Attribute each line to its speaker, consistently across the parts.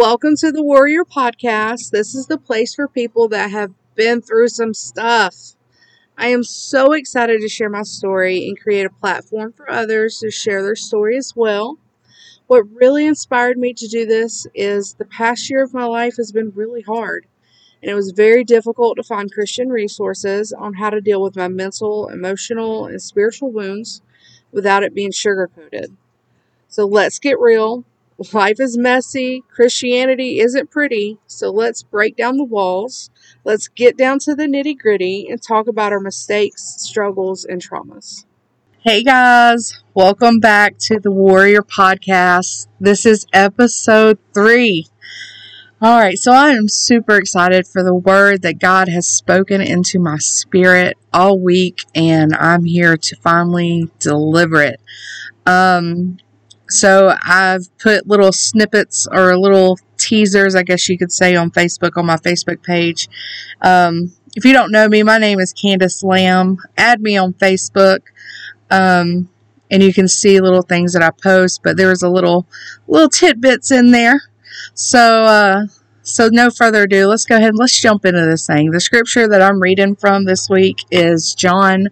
Speaker 1: Welcome to the Warrior Podcast. This is the place for people that have been through some stuff. I am so excited to share my story and create a platform for others to share their story as well. What really inspired me to do this is the past year of my life has been really hard, and it was very difficult to find Christian resources on how to deal with my mental, emotional, and spiritual wounds without it being sugarcoated. So let's get real Life is messy. Christianity isn't pretty. So let's break down the walls. Let's get down to the nitty gritty and talk about our mistakes, struggles, and traumas. Hey guys, welcome back to the Warrior Podcast. This is episode three. All right, so I am super excited for the word that God has spoken into my spirit all week, and I'm here to finally deliver it. Um, so I've put little snippets or little teasers, I guess you could say, on Facebook, on my Facebook page. Um, if you don't know me, my name is Candace Lamb. Add me on Facebook. Um, and you can see little things that I post, but there's a little, little tidbits in there. So, uh, so no further ado, let's go ahead and let's jump into this thing. The scripture that I'm reading from this week is John,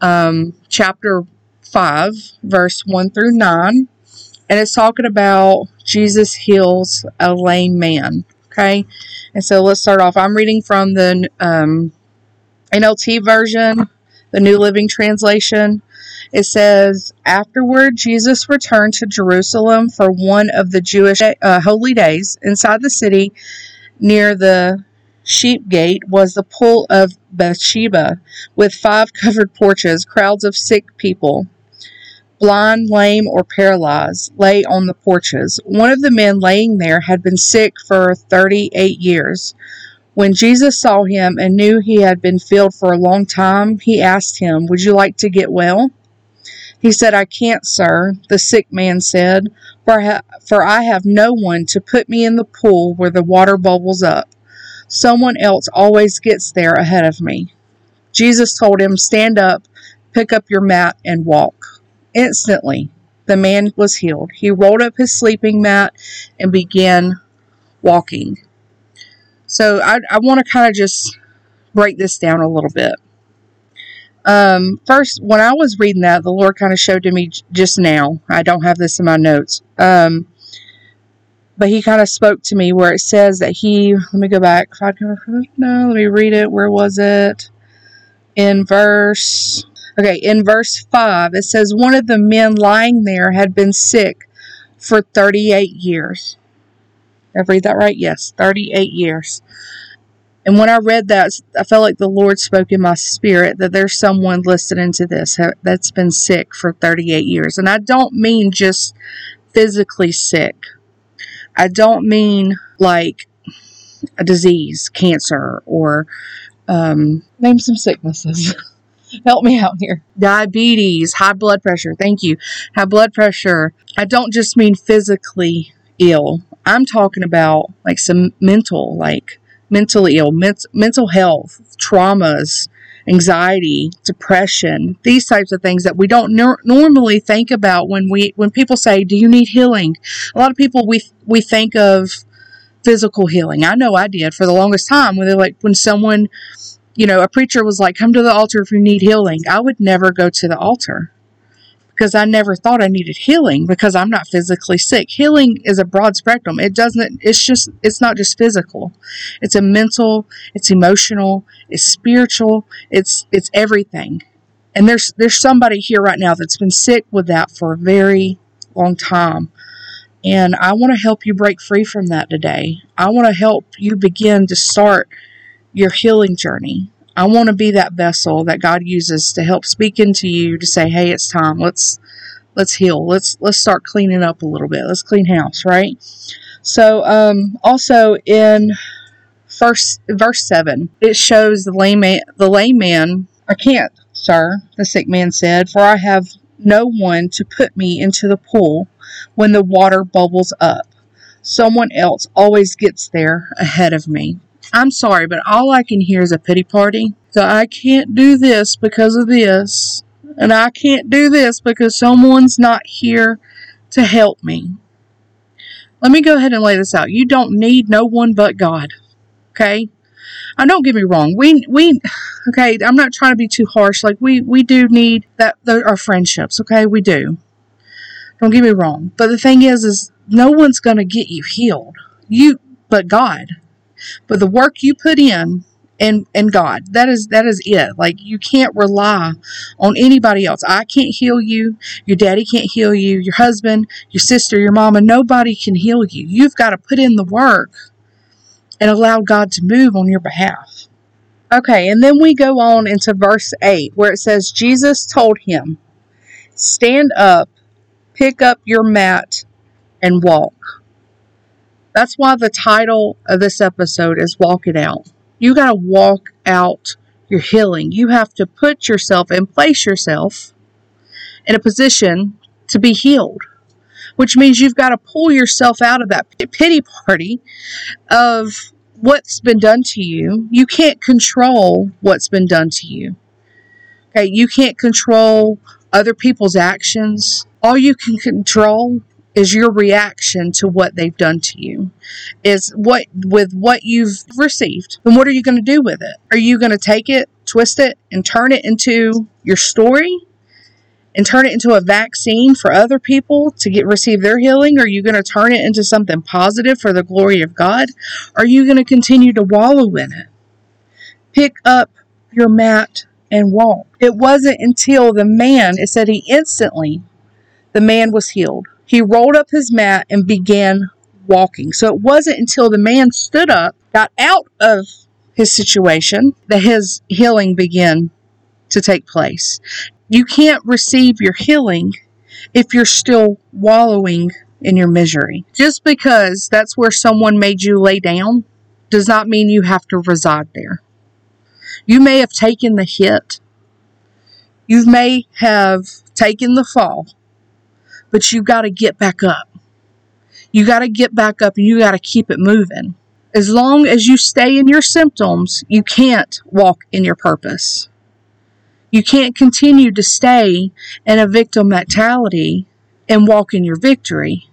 Speaker 1: um, chapter 5, verse 1 through 9 and it's talking about Jesus heals a lame man. Okay, and so let's start off. I'm reading from the um, NLT version, the New Living Translation. It says, Afterward, Jesus returned to Jerusalem for one of the Jewish uh, holy days. Inside the city, near the sheep gate, was the pool of Bethesda, with five covered porches, crowds of sick people blind, lame, or paralyzed, lay on the porches. One of the men laying there had been sick for 38 years. When Jesus saw him and knew he had been filled for a long time, he asked him, Would you like to get well? He said, I can't, sir, the sick man said, for, ha- for I have no one to put me in the pool where the water bubbles up. Someone else always gets there ahead of me. Jesus told him, Stand up, pick up your mat, and walk. Instantly, the man was healed. He rolled up his sleeping mat and began walking. So I, I want to kind of just break this down a little bit. Um, first, when I was reading that, the Lord kind of showed to me just now. I don't have this in my notes. Um, but he kind of spoke to me where it says that he, let me go back. No, let me read it. Where was it? In verse Okay, in verse 5, it says, One of the men lying there had been sick for 38 years. Did I read that right? Yes, 38 years. And when I read that, I felt like the Lord spoke in my spirit that there's someone listening to this that's been sick for 38 years. And I don't mean just physically sick, I don't mean like a disease, cancer, or um, name some sicknesses. Help me out here. Diabetes, high blood pressure. Thank you. High blood pressure. I don't just mean physically ill. I'm talking about like some mental, like mentally ill, mental health, traumas, anxiety, depression, these types of things that we don't nor- normally think about when we when people say, "Do you need healing?" A lot of people we we think of physical healing. I know I did for the longest time when they're like when someone you know, a preacher was like, come to the altar if you need healing. I would never go to the altar because I never thought I needed healing because I'm not physically sick. Healing is a broad spectrum. It doesn't, it's just, it's not just physical. It's a mental, it's emotional, it's spiritual, it's, it's everything. And there's, there's somebody here right now that's been sick with that for a very long time. And I want to help you break free from that today. I want to help you begin to start your healing journey. I want to be that vessel that God uses to help speak into you to say, "Hey, it's time. Let's let's heal. Let's let's start cleaning up a little bit. Let's clean house, right?" So, um, also in first verse seven, it shows the lame man, the lame man. I can't, sir, the sick man said, for I have no one to put me into the pool when the water bubbles up. Someone else always gets there ahead of me. I'm sorry, but all I can hear is a pity party. So I can't do this because of this. And I can't do this because someone's not here to help me. Let me go ahead and lay this out. You don't need no one but God. Okay? I don't get me wrong. We we okay, I'm not trying to be too harsh. Like we we do need that our friendships, okay? We do. Don't get me wrong. But the thing is is no one's going to get you healed. You but God. But the work you put in and and God. That is that is it. Like you can't rely on anybody else. I can't heal you. Your daddy can't heal you. Your husband, your sister, your mama, nobody can heal you. You've got to put in the work and allow God to move on your behalf. Okay, and then we go on into verse 8 where it says Jesus told him, "Stand up, pick up your mat and walk." That's why the title of this episode is Walk It Out you got to walk out your healing. You have to put yourself and place yourself in a position to be healed, which means you've got to pull yourself out of that pity party of what's been done to you. You can't control what's been done to you. Okay, you can't control other people's actions. All you can control is your reaction to what they've done to you. Is what with what you've received. And what are you going to do with it? Are you going to take it twist it and turn it into your story? And turn it into a vaccine for other people to get receive their healing? Are you going to turn it into something positive for the glory of god? Are you going to continue to wallow in it? Pick up your mat and walk. It wasn't until the man it said he instantly the man was healed he rolled up his mat and began walking. So it wasn't until the man stood up, got out of his situation, that his healing began to take place. You can't receive your healing if you're still wallowing in your misery. Just because that's where someone made you lay down does not mean you have to reside there. You may have taken the hit. You may have taken the fall but you got to get back up. You got to get back up and you got to keep it moving. As long as you stay in your symptoms, you can't walk in your purpose. You can't continue to stay in a victim mentality and walk in your victory.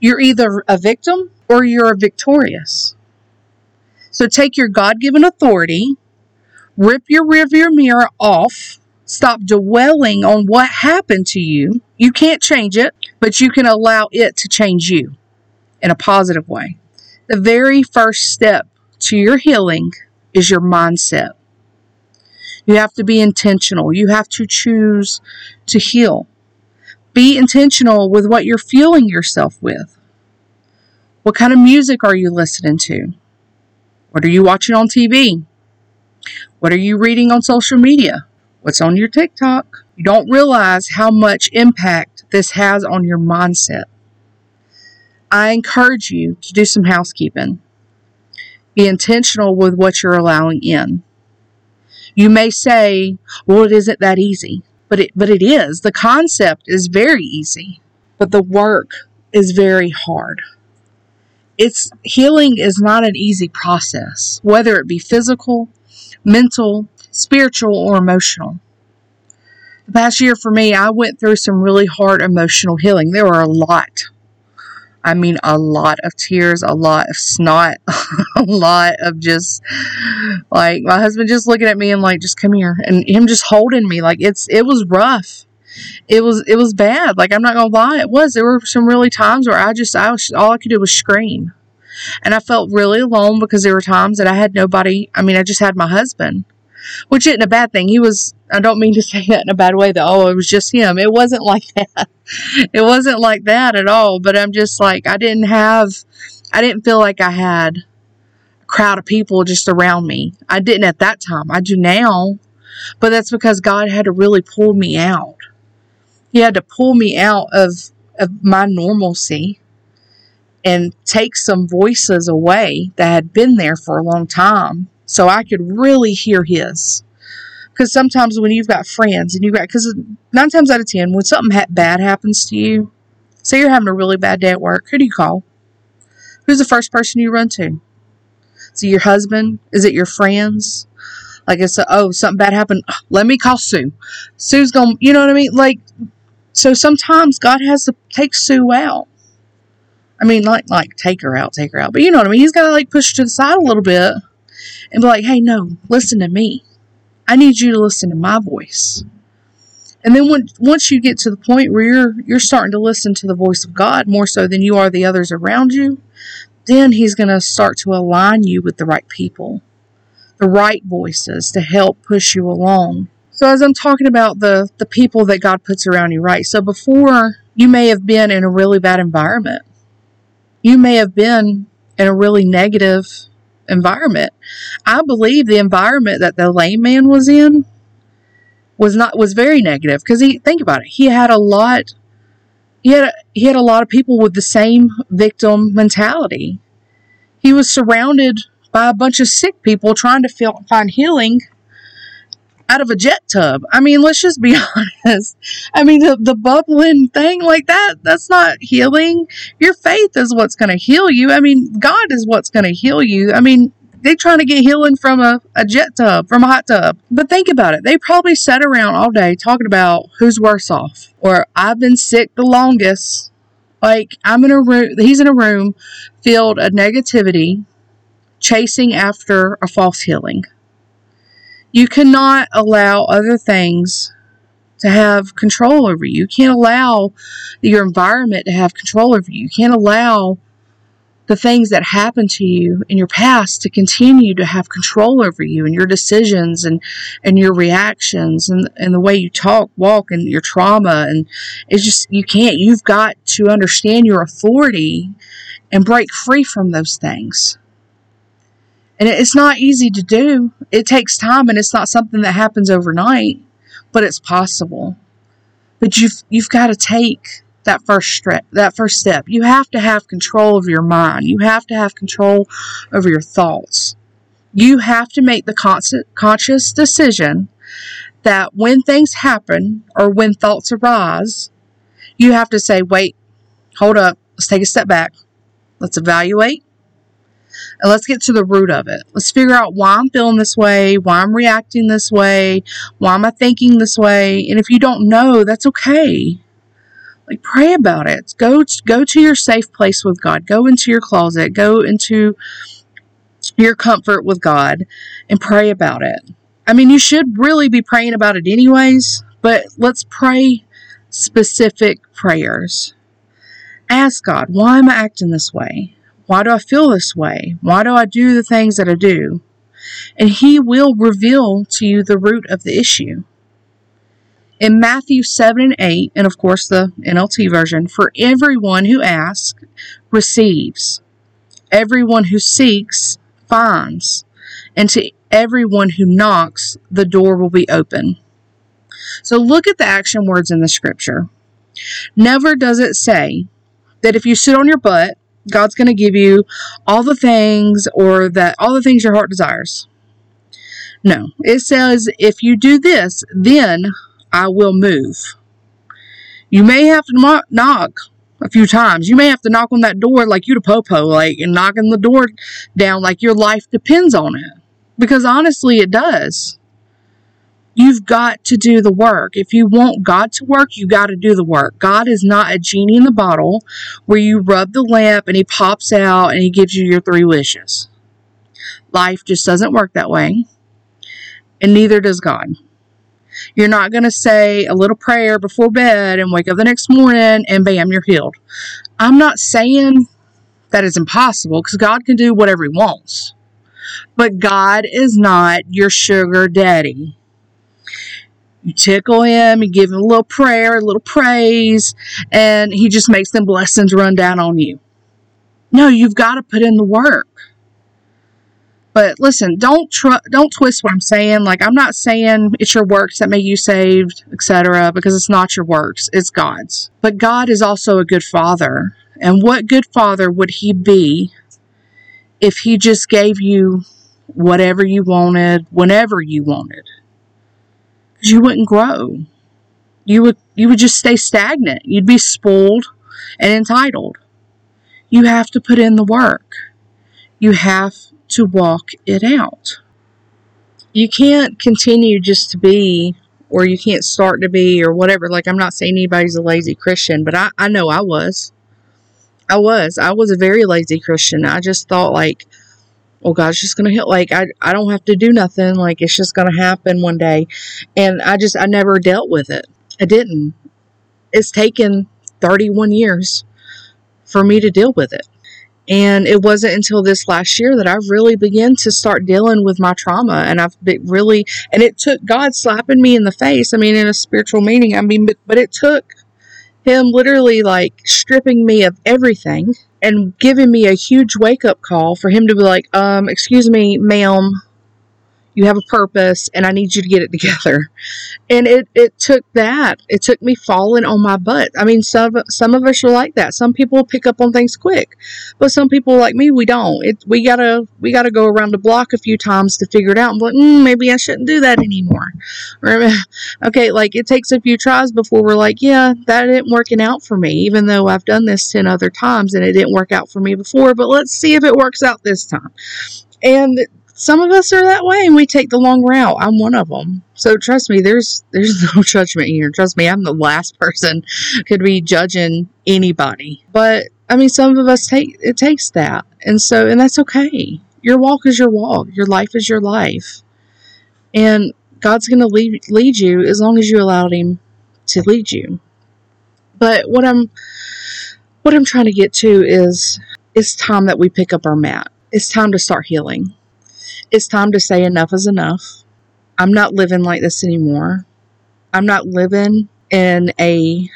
Speaker 1: You're either a victim or you're victorious. So take your God given authority, rip your rearview mirror off, Stop dwelling on what happened to you. You can't change it, but you can allow it to change you in a positive way. The very first step to your healing is your mindset. You have to be intentional. You have to choose to heal. Be intentional with what you're fueling yourself with. What kind of music are you listening to? What are you watching on TV? What are you reading on social media? What's on your TikTok. You don't realize how much impact this has on your mindset. I encourage you to do some housekeeping. Be intentional with what you're allowing in. You may say, well, it isn't that easy, but it, but it is. The concept is very easy, but the work is very hard. It's healing is not an easy process, whether it be physical, mental, spiritual, or emotional. The past year for me, I went through some really hard emotional healing. There were a lot. I mean, a lot of tears, a lot of snot, a lot of just like my husband just looking at me and like, just come here, and him just holding me. Like it's it was rough. It was it was bad. Like I'm not gonna lie, it was. There were some really times where I just I was all I could do was scream, and I felt really alone because there were times that I had nobody. I mean, I just had my husband which isn't a bad thing. He was, I don't mean to say that in a bad way, though. Oh, it was just him. It wasn't like that. It wasn't like that at all. But I'm just like, I didn't have, I didn't feel like I had a crowd of people just around me. I didn't at that time. I do now. But that's because God had to really pull me out. He had to pull me out of, of my normalcy and take some voices away that had been there for a long time so I could really hear his. Because sometimes when you've got friends and you've got, because nine times out of ten, when something ha- bad happens to you, say you're having a really bad day at work, who do you call? Who's the first person you run to? Is it your husband? Is it your friends? Like it's a, oh something bad happened. Ah, let me call Sue. Sue's gonna, You know what I mean? Like so sometimes God has to take Sue out I mean, like, like take her out, take her out. But you know what I mean? He's got to like push to the side a little bit and be like, hey, no, listen to me. I need you to listen to my voice. And then when, once you get to the point where you're you're starting to listen to the voice of God more so than you are the others around you, then he's going to start to align you with the right people, the right voices to help push you along. So as I'm talking about the the people that God puts around you, right? So before you may have been in a really bad environment. You may have been in a really negative environment. I believe the environment that the lame man was in was not was very negative because he think about it. He had a lot he had he had a lot of people with the same victim mentality. He was surrounded by a bunch of sick people trying to feel, find healing out of a jet tub. I mean, let's just be honest. I mean, the, the bubbling thing like that, that's not healing. Your faith is what's going to heal you. I mean, God is what's going to heal you. I mean, they're trying to get healing from a, a jet tub, from a hot tub. But think about it. They probably sat around all day talking about who's worse off, or I've been sick the longest. Like, I'm in a room, he's in a room filled of negativity, chasing after a false healing. You cannot allow other things to have control over you. You can't allow your environment to have control over you. You can't allow the things that happened to you in your past to continue to have control over you and your decisions and, and your reactions and, and the way you talk, walk and your trauma. And it's just, you can't, you've got to understand your authority and break free from those things. And it's not easy to do. It takes time and it's not something that happens overnight, but it's possible. But you've you've got to take that first step that first step. You have to have control of your mind. You have to have control over your thoughts. You have to make the conscious decision that when things happen or when thoughts arise, you have to say, wait, hold up, let's take a step back. Let's evaluate and let's get to the root of it. Let's figure out why I'm feeling this way, why I'm reacting this way, why am I thinking this way. And if you don't know, that's okay. Like pray about it. Go go to your safe place with God. Go into your closet. Go into your comfort with God and pray about it. I mean, you should really be praying about it anyways, but let's pray specific prayers. Ask God, why am I acting this way? Why do I feel this way? Why do I do the things that I do? And He will reveal to you the root of the issue. In Matthew 7 and 8, and of course the NLT version, for everyone who asks receives, everyone who seeks finds, and to everyone who knocks, the door will be open. So look at the action words in the scripture. Never does it say that if you sit on your butt God's going to give you all the things or that all the things your heart desires. No, it says if you do this, then I will move. You may have to knock a few times. You may have to knock on that door like you to popo, like and knocking the door down like your life depends on it. Because honestly, it does. You've got to do the work. If you want God to work, you got to do the work. God is not a genie in the bottle where you rub the lamp and he pops out and he gives you your three wishes. Life just doesn't work that way, and neither does God. You're not going to say a little prayer before bed and wake up the next morning and bam, you're healed. I'm not saying that is impossible because God can do whatever He wants. But God is not your sugar daddy. You tickle him, you give him a little prayer, a little praise, and he just makes them blessings run down on you. No, you've got to put in the work. But listen, don't tr- don't twist what I'm saying. Like I'm not saying it's your works that make you saved, etc. Because it's not your works; it's God's. But God is also a good Father, and what good Father would He be if He just gave you whatever you wanted, whenever you wanted? You wouldn't grow. You would you would just stay stagnant. You'd be spoiled and entitled. You have to put in the work. You have to walk it out. You can't continue just to be or you can't start to be or whatever. Like I'm not saying anybody's a lazy Christian, but I, I know I was. I was. I was a very lazy Christian. I just thought like, Oh well, God's just gonna hit. Like I, I don't have to do nothing. Like it's just gonna happen one day, and I just I never dealt with it. I didn't. It's taken 31 years for me to deal with it. And it wasn't until this last year that I really began to start dealing with my trauma. And I've been really, and it took God slapping me in the face. I mean, in a spiritual meaning, I mean, but, but it took Him literally like stripping me of everything and giving me a huge wake up call for Him to be like, um, excuse me, ma'am, you have a purpose and I need you to get it together. And it, it took that. It took me falling on my butt. I mean, some, some of us are like that. Some people pick up on things quick, but some people like me, we don't. It, we gotta, we gotta go around the block a few times to figure it out and like, mm, maybe I shouldn't do that anymore. Or, okay. Like it takes a few tries before we're like, yeah, that isn't working out for me, even though I've done this 10 other times and it didn't work out for me before, but let's see if it works out this time. And some of us are that way and we take the long route. I'm one of them. So trust me, there's there's no judgment here. Trust me, I'm the last person could be judging anybody. But I mean, some of us take it takes that, and so and that's okay. Your walk is your walk. Your life is your life, and God's going to lead lead you as long as you allowed Him to lead you. But what I'm what I'm trying to get to is it's time that we pick up our mat. It's time to start healing it's time to say enough is enough. I'm not living like this anymore. I'm not living in a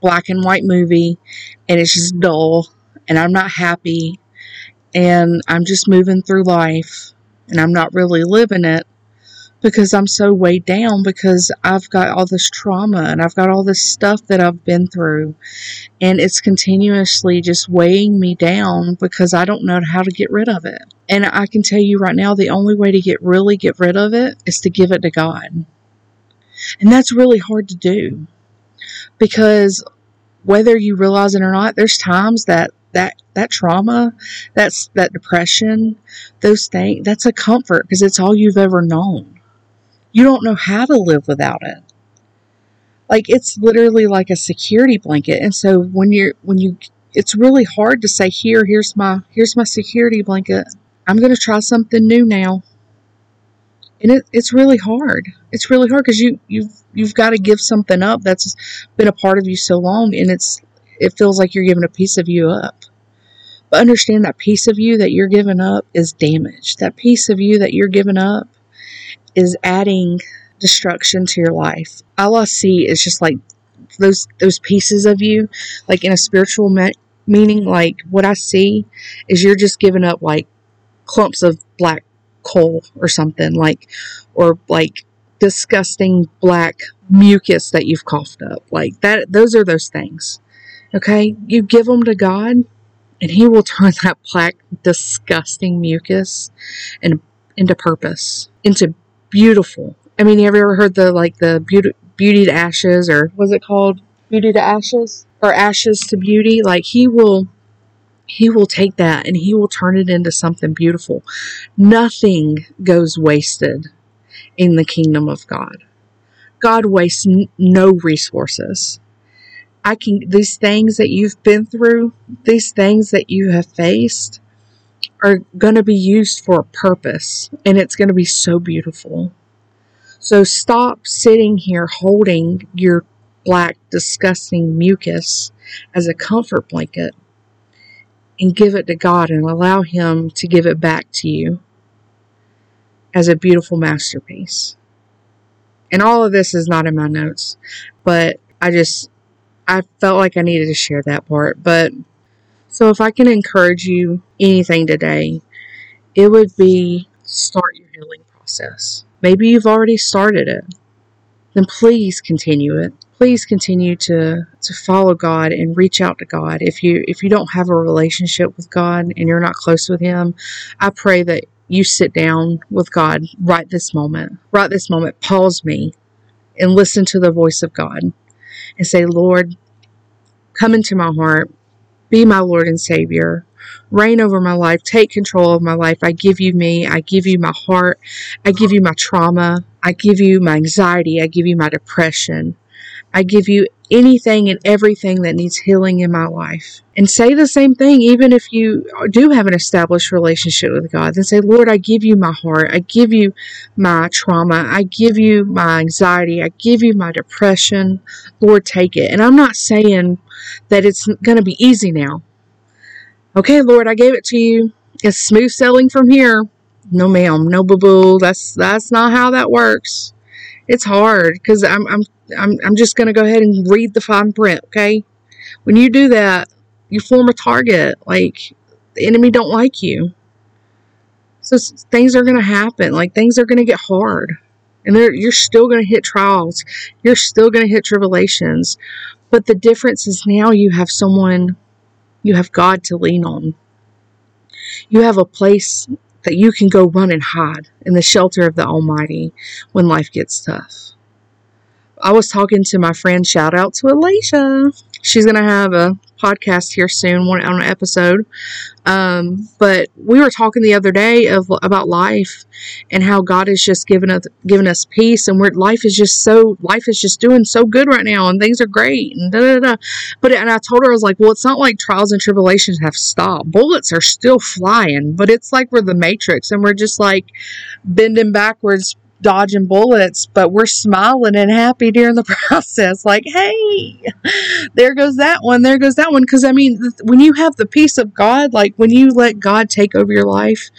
Speaker 1: black and white movie and it's just dull and I'm not happy and I'm just moving through life and I'm not really living it because I'm so weighed down because I've got all this trauma and I've got all this stuff that I've been through. And it's continuously just weighing me down because I don't know how to get rid of it. And I can tell you right now, the only way to get really get rid of it is to give it to God. And that's really hard to do because whether you realize it or not, there's times that that that trauma, that's that depression, those things, that's a comfort because it's all you've ever known you don't know how to live without it. Like it's literally like a security blanket. And so when you're when you it's really hard to say here here's my here's my security blanket. I'm going to try something new now. And it, it's really hard. It's really hard because you you've you've got to give something up that's been a part of you so long and it's it feels like you're giving a piece of you up. But understand that piece of you that you're giving up is damaged. That piece of you that you're giving up is adding destruction to your life. All I see is just like those those pieces of you, like in a spiritual me- meaning. Like what I see is you're just giving up like clumps of black coal or something, like or like disgusting black mucus that you've coughed up. Like that. Those are those things. Okay, you give them to God, and He will turn that black, disgusting mucus and into purpose, into beautiful. I mean, have you ever heard the like the beauty beauty to ashes or was it called beauty to ashes or ashes to beauty? Like he will he will take that and he will turn it into something beautiful. Nothing goes wasted in the kingdom of God. God wastes n- no resources. I can, these things that you've been through, these things that you have faced, are going to be used for a purpose and it's going to be so beautiful. So stop sitting here holding your black, disgusting mucus as a comfort blanket and give it to God and allow Him to give it back to you as a beautiful masterpiece. And all of this is not in my notes, but I just, I felt like I needed to share that part. But so if I can encourage you anything today, it would be start your healing process. Maybe you've already started it. Then please continue it. Please continue to, to follow God and reach out to God. If you if you don't have a relationship with God and you're not close with him, I pray that you sit down with God right this moment. Right this moment, pause me and listen to the voice of God and say, Lord, come into my heart be my Lord and Savior. Reign over my life. Take control of my life. I give you me. I give you my heart. I give you my trauma. I give you my anxiety. I give you my depression. I give you anything and everything that needs healing in my life. And say the same thing, even if you do have an established relationship with God. Then say, Lord, I give you my heart. I give you my trauma. I give you my anxiety. I give you my depression. Lord, take it. And I'm not saying that it's going to be easy now. Okay, Lord, I gave it to you. It's smooth sailing from here. No, ma'am. No, boo boo. That's that's not how that works. It's hard because I'm I'm I'm I'm just gonna go ahead and read the fine print. Okay, when you do that, you form a target. Like the enemy don't like you. So things are gonna happen. Like things are gonna get hard, and you're still gonna hit trials. You're still gonna hit tribulations. But the difference is now you have someone, you have God to lean on. You have a place that you can go run and hide in the shelter of the Almighty when life gets tough. I was talking to my friend, shout out to Alicia. She's going to have a podcast here soon, one on an episode. Um, but we were talking the other day of about life and how God has just given us given us peace, and where life is just so life is just doing so good right now, and things are great, and da da da. But and I told her I was like, well, it's not like trials and tribulations have stopped. Bullets are still flying, but it's like we're the Matrix, and we're just like bending backwards dodging bullets, but we're smiling and happy during the process. Like, hey, there goes that one, there goes that one. Because, I mean, when you have the peace of God, like when you let God take over your life,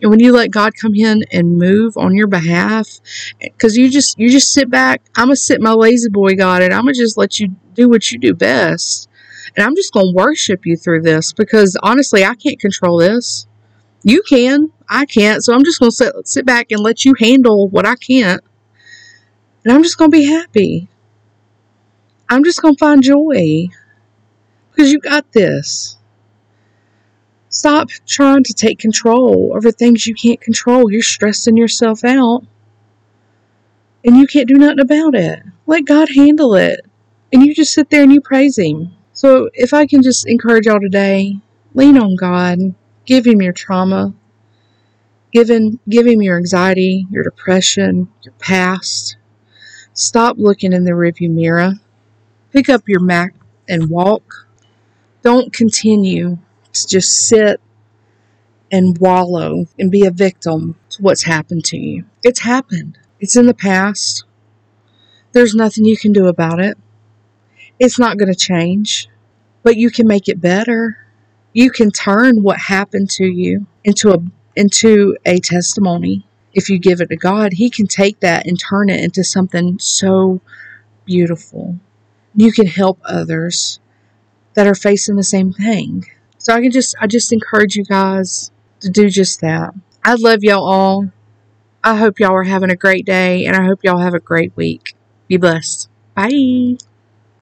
Speaker 1: and when you let God come in and move on your behalf, eh, because you just you just sit back. I'm gonna sit my La-Z-Boy God, and I'm gonna just let you do what you do best, and I'm just gonna worship you through this because honestly, I can't control this. You can. I can't. So I'm just going to sit, sit back and let you handle what I can't. And I'm just going to be happy. I'm just going to find joy. Because you got this. Stop trying to take control over things you can't control. You're stressing yourself out. And you can't do nothing about it. Let God handle it. And you just sit there and you praise Him. So if I can just encourage y'all today, lean on God Give him your trauma. Give him, give him your anxiety, your depression, your past. Stop looking in the rearview mirror. Pick up your mat and walk. Don't continue to just sit and wallow and be a victim to what's happened to you. It's happened. It's in the past. There's nothing you can do about it. It's not going to change, but you can make it better you can turn what happened to you into a into a testimony if you give it to God. He can take that and turn it into something so beautiful. You can help others that are facing the same thing. So I can just I just encourage you guys to do just that. I love y'all all. I hope y'all are having a great day and I hope y'all have a great week. Be blessed. Bye.